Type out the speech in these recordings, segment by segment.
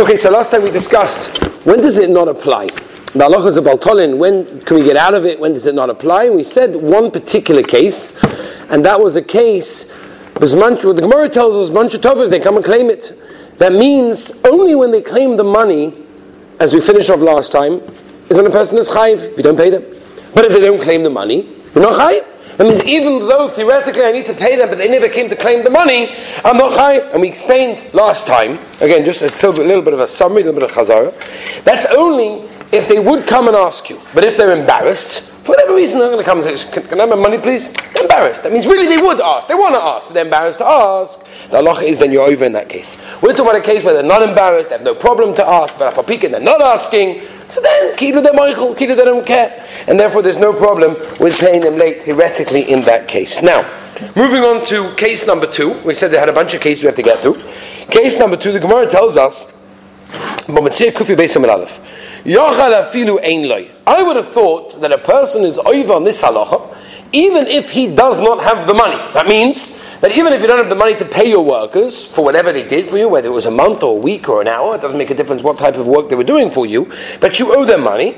Okay, so last time we discussed when does it not apply? The halachas of Baltolin, when can we get out of it? When does it not apply? We said one particular case, and that was a case. The Gemara tells us mancha tovah, they come and claim it. That means only when they claim the money, as we finished off last time, is when a person is chayiv if you don't pay them. But if they don't claim the money, you're not chayiv. That means even though theoretically I need to pay them, but they never came to claim the money, I'm not high. And we explained last time, again, just a little bit of a summary, a little bit of chazara. That's only if they would come and ask you. But if they're embarrassed, for whatever reason, they're going to come and say, can, can I have my money, please? They're embarrassed. That means really they would ask. They want to ask, but they're embarrassed to ask. The halacha is then you're over in that case. We're talking about a case where they're not embarrassed, they have no problem to ask, but if a they're not asking, so then, kilu de Michael, kilu they don't care. And therefore there's no problem with paying them late, theoretically, in that case. Now, moving on to case number two. We said they had a bunch of cases we have to get through. Case number two, the Gemara tells us, I would have thought that a person is over on this halacha, even if he does not have the money. That means that even if you don't have the money to pay your workers for whatever they did for you, whether it was a month or a week or an hour, it doesn't make a difference what type of work they were doing for you, but you owe them money.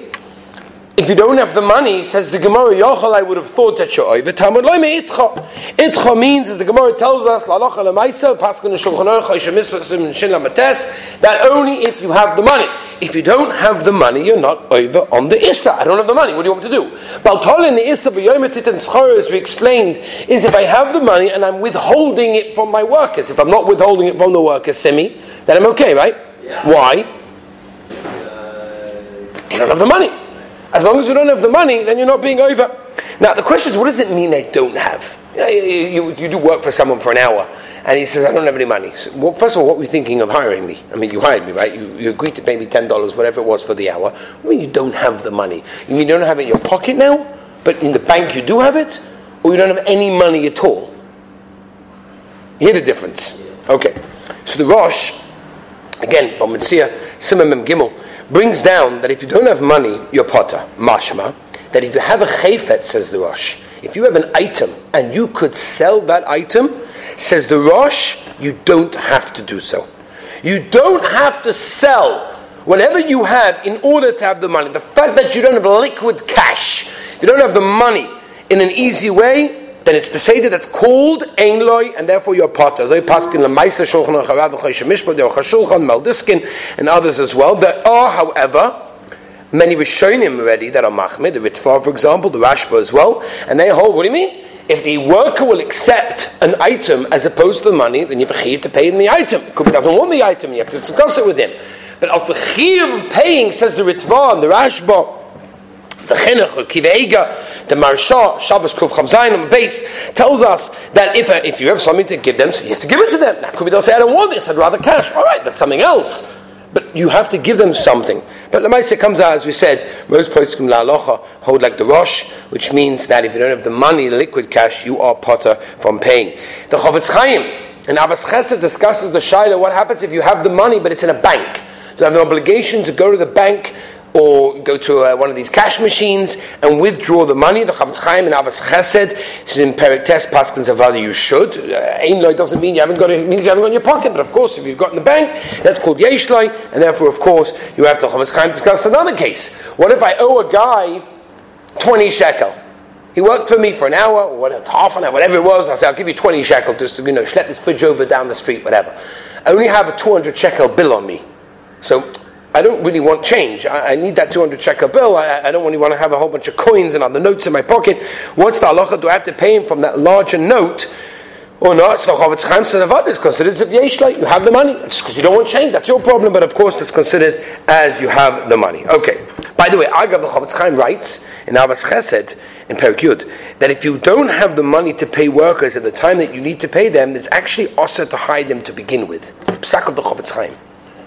If you don't have the money, says the Gemara, Yochel, I would have thought that you owe. Talmud loime itcha. Itcha means, as the Gemara tells us, Lalocha lemaisa, Shulchan Aruch, that only if you have the money. If you don't have the money, you're not over on the Issa. I don't have the money. What do you want me to do? Baltol in the Issa, B'yometit and Schor, as we explained, is if I have the money and I'm withholding it from my workers. If I'm not withholding it from the workers, semi, then I'm okay, right? Yeah. Why? You don't have the money. As long as you don't have the money, then you're not being over. Now, the question is, what does it mean I don't have? You, you, do work for someone for an hour and he says, I don't have any money. So, well, first of all, what were you thinking of hiring me? I mean, you hired me, right? You, you agreed to pay me $10, whatever it was for the hour. I mean, you don't have the money. You mean you don't have it in your pocket now, but in the bank you do have it? Or you don't have any money at all? You hear the difference? Okay. So the Rosh, again, Bometzia, Simon Gimel, brings down that if you don't have money, you're potter, mashma, that if you have a chayfet, says the Rosh, if you have an item and you could sell that item, Says the Rosh, you don't have to do so. You don't have to sell whatever you have in order to have the money. The fact that you don't have liquid cash, you don't have the money in an easy way, then it's Peseda that's called Einloi, and therefore you're potter. Zoi Paskin Lamaisa Shulchan Charav are Shulchan Maldiskin, and others as well. There are, however, many Rishonim already that are Machmid, the Ritva, for example, the Rashba as well, and they hold, what do you mean? If the worker will accept an item as opposed to the money, then you have to pay him the item. If he doesn't want the item, you have to discuss it with him. But as the chiv of paying, says the Ritva and the Rashba, the Chinuch, Kiveiga, the Maharsha, Shabbos Kuf Chamzayin on base, tells us that if, uh, if you have something to give them, so you have to give it to them. Now, be they'll say, I don't want this, I'd rather cash. All right, that's something else. But you have to give them something. But Lamaisa comes out, as we said, most poskim la hold like the Rosh, which means that if you don't have the money, the liquid cash, you are potter from paying. The Chofetz Chaim and Ahavas Chesed discusses the Shaila, what happens if you have the money but it's in a bank? You have an obligation to go to the bank or go to uh, one of these cash machines and withdraw the money. The Chofetz Chaim and Ahavas Chesed is in Perik Test Paskins Avada. You should. Uh, Ein doesn't mean you haven't got it. means you haven't got in your pocket. But of course, if you've got in the bank, that's called Yesh and therefore, of course, you have to Chofetz Chaim discuss another case. What if I owe a guy twenty shekel? He worked for me for an hour or whatever, half an hour, whatever it was. I said, I'll give you 20 shekel just to, you know, schlep this fridge over down the street, whatever. I only have a 200 shekel bill on me. So I don't really want change. I, I need that 200 shekel bill. I, I, don't really want to have a whole bunch of coins and other notes in my pocket. What's the halacha? Do I have to pay him from that larger note? Or not? It's is considered as Yeshlite. You have the money. It's because you don't want change. That's your problem. But of course, it's considered as you have the money. Okay. By the way, Agav the Chofetz Chaim writes in Ahavas Chesed in Perik Yud that if you don't have the money to pay workers at the time that you need to pay them, it's actually also to hide them to begin with. It's Psak of the Chofetz Chaim.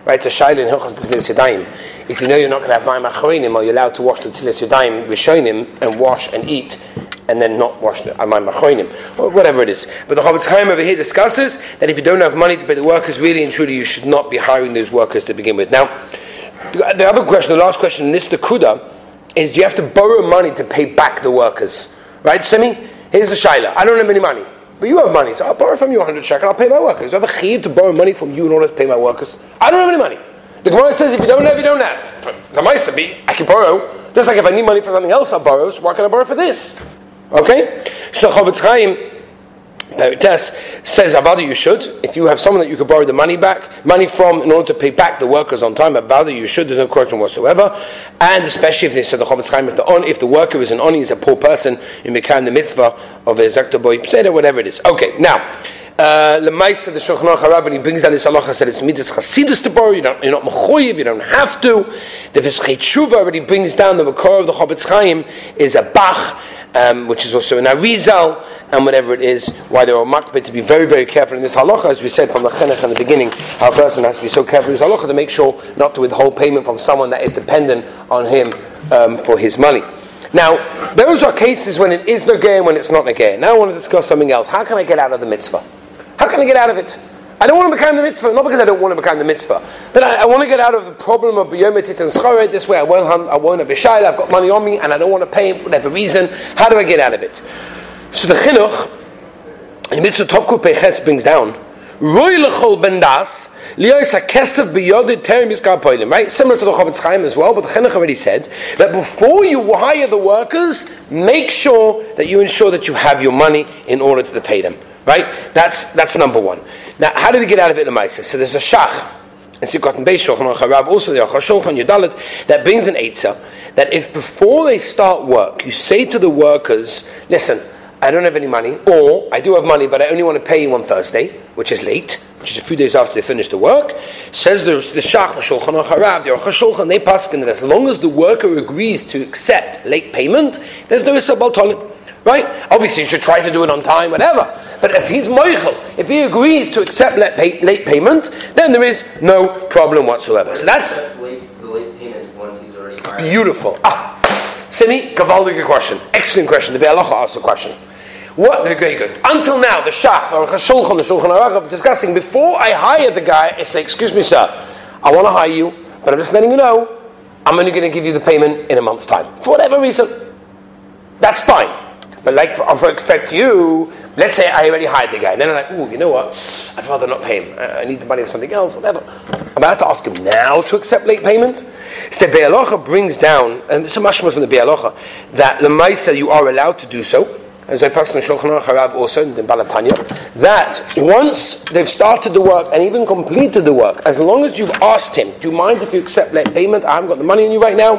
Right, a shaila in Hilchas Tzilis Yadayim. If you know you're not going to have Mayim Acharonim, are you allowed to wash the Tzilis Yadayim, Rishonim, and wash and eat, and then not wash the uh, Mayim Acharonim, or whatever it is. But the Chofetz Chaim over here discusses that if you don't have money to pay the workers, really and truly, you should not be hiring those workers to begin with. Now, the other question, the last question in this is do you have to borrow money to pay back the workers? Right, Simi? Here's the shaila. I don't have any money. But you have money, so I'll borrow from you 100 shekel, I'll pay my workers. Do I have a chiv to borrow money from you in order to pay my workers? I don't have any money. The Gemara says if you don't have, you don't have. The Maisa be, I can borrow. Just like if I need money for something else, I'll borrow. So why can I borrow for this? Okay? So Chaim Tess says Avada you should. If you have someone that you could borrow the money back, money from in order to pay back the workers on time, Avada you should. There's no question whatsoever. And especially if they said the Chofetz Chaim, if the on, if the worker is an oni, is a poor person, you may the mitzvah of a zakta boy, say whatever it is. Okay, now. Uh, the Shulchan Aruch and he brings down this halacha said it's midas chasidus to borrow. You don't, you're not mechoyev. You don't have to. The Pischei Tshuva already brings down the makor of the Chofetz Chaim is a bach, um, which is also an Arizal and whatever it is, why there are makbid to be very, very careful in this halacha, as we said from the chenek in the beginning, how a person has to be so careful in his halacha to make sure not to withhold payment from someone that is dependent on him um, for his money. Now, those are cases when it is nagay and when it's not nagay. Now I want to discuss something else. How can I get out of the mitzvah? How can I get out of it? I don't want to become the mitzvah, not because I don't want to become the mitzvah, but I, I want to get out of the problem of biyometit and schoret this way. I won't, I won't have a shayla, I've got money on me, and I don't want to pay for whatever reason. How do I get out of it? So the chinuch, in mitzvah tovku peches brings down, roy lechol bendas, Liyos hakesef biyodid terim yiskar poilim, right? Similar to the Chofetz Chaim as well, but the Chinuch already said that before you hire the workers, make sure that you ensure that you have your money in order to pay them, right? That's that's number one. Now, how do we get out of it in the So there's a shach, and Sikot and Beis Shulchan Aruch also the Achashulchan Yudalit that brings an eitzah that if before they start work, you say to the workers, listen I don't have any money, or I do have money, but I only want to pay you on Thursday, which is late, which is a few days after they finish the work. Says the, the Shach, Shulchan Harav, the Shulchan, they pass that as long as the worker agrees to accept late payment, there's no Issa Baltolim. Right? Obviously, you should try to do it on time, whatever. But if he's moichel, if he agrees to accept late, pay, late payment, then there is no problem whatsoever. So that's late, the late payment once he's already hired. beautiful. Ah, Simi, Gavaldic question. Excellent question. The Biur Halacha asked a question. What? Very good. Until now, the Shach or the Shulchan, the Shulchan Aruch, discussing before I hire the guy, I say, "Excuse me, sir, I want to hire you, but I'm just letting you know, I'm only going to give you the payment in a month's time for whatever reason." That's fine. But like for, expect you, let's say I already hired the guy, and then I'm like, "Ooh, you know what? I'd rather not pay him. I need the money for something else, whatever." I'm about to ask him now to accept late payment. So the Biur Halacha brings down, and it's a mashma from the Biur Halacha, that the Maisa you are allowed to do so as I pass in Shulchan Aruch also in Baal HaTanya, that once they've started the work and even completed the work, as long as you've asked him, do you mind if you accept late payment? I haven't got the money on you right now.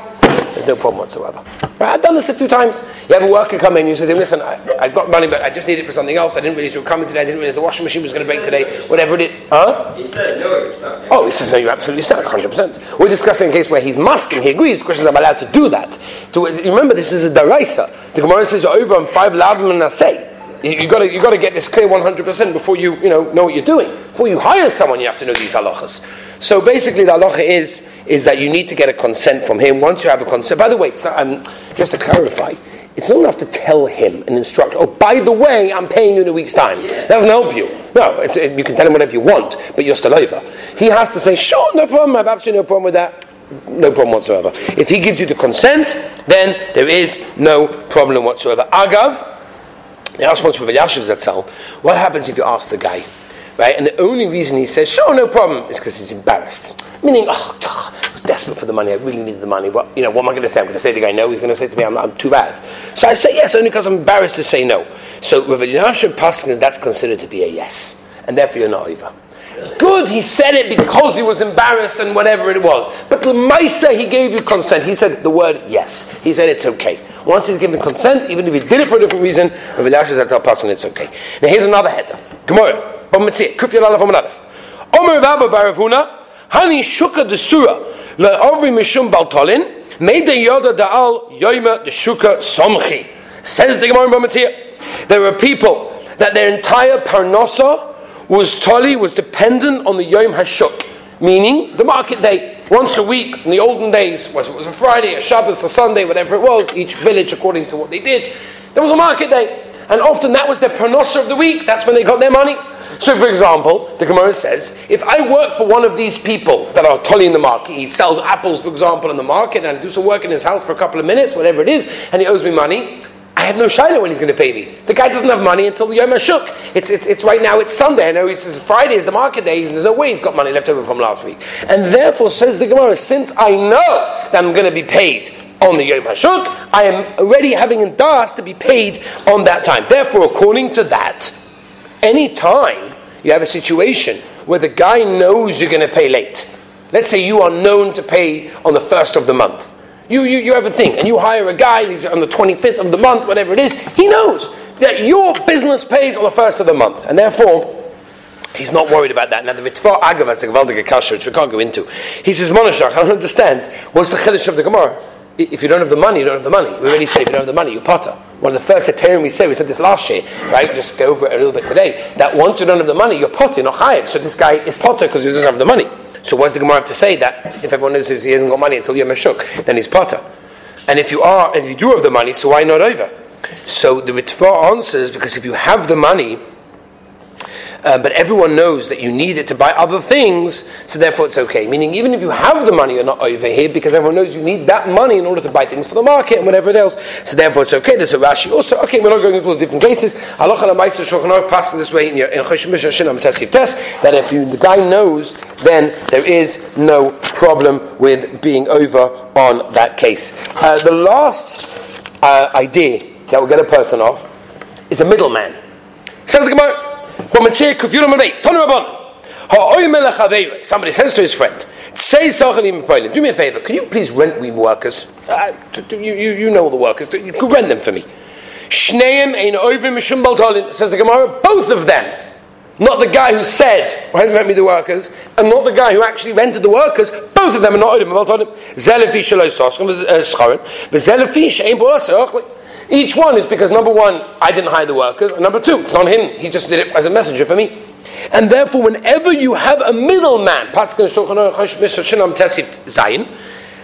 There's no problem whatsoever. Right? I've done this a few times. You have a worker come in, you say to him, listen, I, have got money, but I just need it for something else. I didn't realize you were coming today. I didn't realize the washing machine was going to break today. Whatever it is. Huh? He said, no, you're stuck. Oh, he says, no, you're absolutely stuck, 100%. We're discussing a case where he's masking, he agrees. The question is, I'm allowed to do that. To, remember, this is a daraisa. The Gemara says, over on five lavim and say. You got to you got to get this clear 100% before you you know know what you're doing. Before you hire someone, you have to know these halachas. So basically, the halacha is is that you need to get a consent from him. Once you have a consent, by the way, so, um, just to clarify, it's not enough to tell him and instruct. Oh, by the way, I'm paying you in a week's time. That doesn't help you. No, it, you can tell him whatever you want, but you're still over. He has to say, sure, no problem. I have absolutely no problem with that. No problem whatsoever. If he gives you the consent, then there is no problem whatsoever. Agav, asked once with Yashiv Zatzal, what happens if you ask the guy? Right? And the only reason he says, sure, no problem, is because he's embarrassed. Meaning, oh, desperate for the money, I really needed the money. What, you know, what am I going to say? I'm going to say to the guy no, he's going to say to me, I'm, I'm too bad. So I say yes, only because I'm embarrassed to say no. So with Yashiv Paskin, that's considered to be a yes. And therefore you're not over. Good, he said it because he was embarrassed and whatever it was. But the Maisa, he gave you consent. He said the word yes. He said it's okay. Once he's given consent, even if he did it for a different reason, Rav Elash is tell person it's okay. Now here's another header. Gemara. Kuf from Omer Rabba bar Rav Huna. Hani Shuka the Surah. Le'ovri Mishum Baltolin. Made the Yoda Da'al the Shuka Somchi. Says the Gemara Bamitzir. There were people that their entire parnosa was tali, was dependent on the Yom HaShuk, meaning the market day. Once a week, in the olden days, was it was a Friday, a Shabbos, a Sunday, whatever it was, each village according to what they did, there was a market day. And often that was their pronosa of the week, that's when they got their money. So, for example, the Gemara says, if I work for one of these people that are totally in the market, he sells apples, for example, in the market, and I do some work in his house for a couple of minutes, whatever it is, and he owes me money, I have no shaila when he's going to pay me. The guy doesn't have money until the Yom HaShuk. It's, it's, it's right now, it's Sunday. I know it's, Friday is the market day. And there's no way he's got money left over from last week. And therefore, says the Gemara, since I know that I'm going to be paid on the Yom HaShuk, I am already having a das to be paid on that time. Therefore, according to that, any time you have a situation where the guy knows you're going to pay late, let's say you are known to pay on the first of the month. You, you, you have a thing, and you hire a guy on the 25th of the month, whatever it is, he knows that your business pays on the first of the month, and therefore, He's not worried about that. Now, the Ritva Agav has a Kasha, which we can't go into. He says, Monashach, I don't understand. What's the Chiddush of the Gemara? If you don't have the money, you don't have the money. We already said if you don't have the money, you potter. One of the first Ethereum we say, we said this last year, right? Just go over it a little bit today. That once you don't have the money, you're potter, you're not hired. So this guy is potter because he doesn't have the money. So what's the Gemara have to say that if everyone knows he hasn't got money until you're Meshuk, then he's potter? And if you are, if you do have the money, so why not over? So the Ritva answers because if you have the money, uh, but everyone knows that you need it to buy other things, so therefore it's okay. Meaning, even if you have the money, you're not over here because everyone knows you need that money in order to buy things for the market and whatever else. So therefore it's okay. There's a Rashi also. Okay, we're not going into those different cases. Allah passing this way in in test that if you, the guy knows, then there is no problem with being over on that case. Uh, the last uh, idea that will get a person off is a middleman. Says the Gemara. Somebody says to his friend, Say do me a favor, can you please rent me workers? Uh, you, you, you know the workers, you could rent them for me. Shneim ein ovim mishum baltalin, says the Gemara, both of them. Not the guy who said, rent me the workers, and not the guy who actually rented the workers, both of them are not ovim baltalin. Zelefi shaloi soskam, v'scharim, v'zelefi she'en bo each one is because number one, I didn't hire the workers, and number two, it's not him. He just did it as a messenger for me. And therefore, whenever you have a middleman,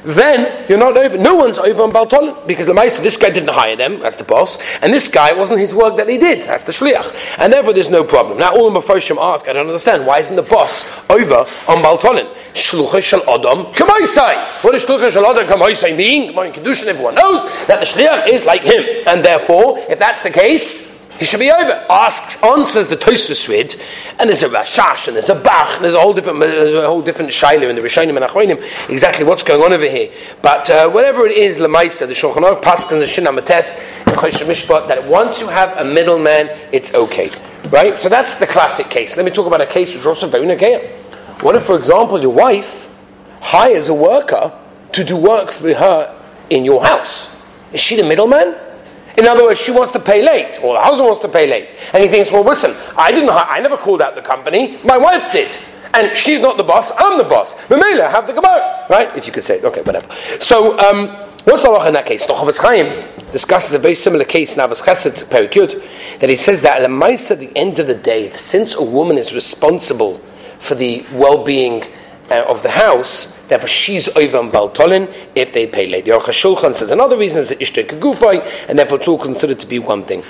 then you're not over. No one's over on Baltolin because Lamaisa, this guy didn't hire them, that's the boss, and this guy wasn't his work that he did, that's the shliach, and therefore there's no problem. Now all the Mephoshim ask, I don't understand, why isn't the boss over on Baltolin? Shlucha shel Adam kamaisai. What is shlucha shel Adam kamaisai mean? Kedushin, everyone knows that the shliach is like him, and therefore, if that's the case, he should be over. Asks, answers the Tosfos and there's a Rashash, and there's a Bach, and there's a whole different, a whole different Shaila in the Rishonim and Achronim, exactly what's going on over here. But uh, whatever it is, Lamaisa, the Shulchan Aruch, Paskin, the Shin Amates, the Chosh Mishpat, that once you have a middleman, it's okay. Right? So that's the classic case. Let me talk about a case which is also very negaya. What if, for example, your wife hires a worker to do work for her in your house? Is she the middleman? In other words, she wants to pay late, or the husband wants to pay late, and he thinks, "Well, listen, I didn't, I never called out the company. My wife did, and she's not the boss. I'm the boss. Mamela, have the gemara, right? If you could say, it. okay, whatever. So, um, what's the law in that case? The Chofetz Chaim discusses a very similar case in Ahavas Chesed Perikud, that he says that at the end of the day, since a woman is responsible for the well-being uh, of the house, Therefore, she's on Baltolin if they pay late. The Aruch HaShulchan says another reason is that Ishtek Gufay, and therefore it's all considered to be one thing.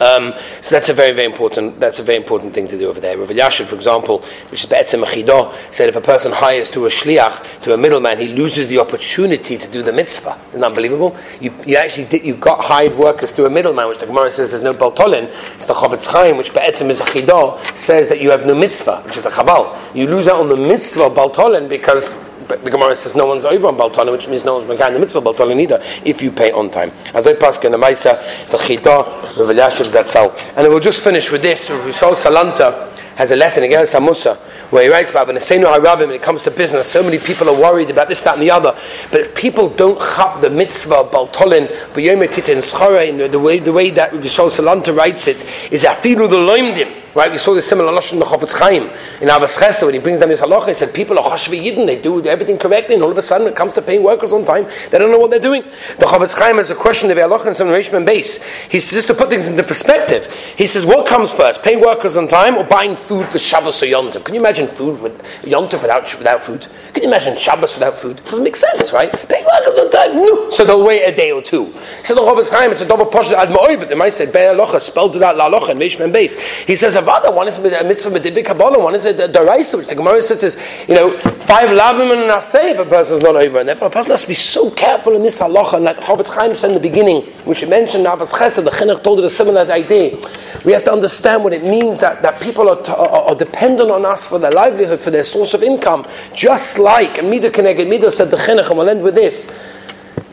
Um, so that's a very, very important. That's a very important thing to do over there. Rav Elyashiv, for example, which is Be'etzem Achidah, said if a person hires to a shliach, to a middleman, he loses the opportunity to do the mitzvah. Isn't unbelievable? You, you actually did, you got hired workers through a middleman, which the Gemara says there's no baltolin. It's the Chofetz Chaim, which Be'etzem is Achidah, says that you have no mitzvah, which is a chabal. You lose out on the mitzvah baltolin because but the Gemara says no one's over on Baltana, which means no one's behind the mitzvah Baltana either, if you pay on time. As I pass in the Maisa, the Chita, the Velyashiv Zatzal. And we'll just finish with this. Rishol Salanta has a letter in Geras Hamusa where he writes about when when it comes to business, so many people are worried about this, that, and the other. But people don't chap the mitzvah baltolin, the way the way that Rishol Salanta writes it is afilu the loimdim. Right, we saw this similar lashon in the Chofetz Chaim in Ahavas Chesed when he brings down this halacha. He said people are chashvi yidden, they do everything correctly, and all of a sudden it comes to paying workers on time, they don't know what they're doing. The Chofetz Chaim has a question of halacha and some Rishman base. He says just to put things into perspective. He says what comes first, paying workers on time or buying food for Shabbos or Yontif? Can you imagine food with Yontif without without food? Can you imagine Shabbos without food? It doesn't make sense, right? Paying workers on time, no. So they'll wait a day or two. So the Chofetz Chaim, it's a double poshut ad but they might say Biur Halacha spells it out la and Rishman base. He says avada, one is a mitzvah b'dibik kabbalah, one is a daraisa, which the Gemara says is, you know, five lavim and an asay if a person is not over. And therefore a person has to be so careful in this halacha, and like the Chofetz Chaim said in the beginning, which you mentioned, Navas Chesed, the Chinuch told it a similar idea. We have to understand what it means that, that people are, are, are dependent on us for their livelihood, for their source of income, just like, and Midah Keneged Midah said the Chinuch, and we'll end with this,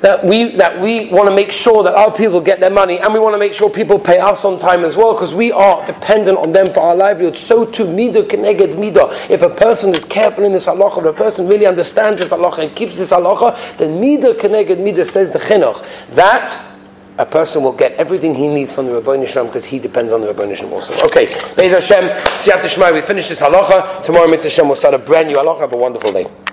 that we that we want to make sure that our people get their money, and we want to make sure people pay us on time as well, because we are dependent on them for our livelihood. So too, midah keneged midah. If a person is careful in this halacha, if a person really understands this halacha and keeps this halacha, then midah keneged midah says the chinuch that a person will get everything he needs from the Ribbono Shel Olam because he depends on the Ribbono Shel Olam also. Okay, Be'ez Hashem, Siyat we finish this halacha. Tomorrow, Mitzvah Hashem, we'll start a brand new halacha. Have a wonderful day.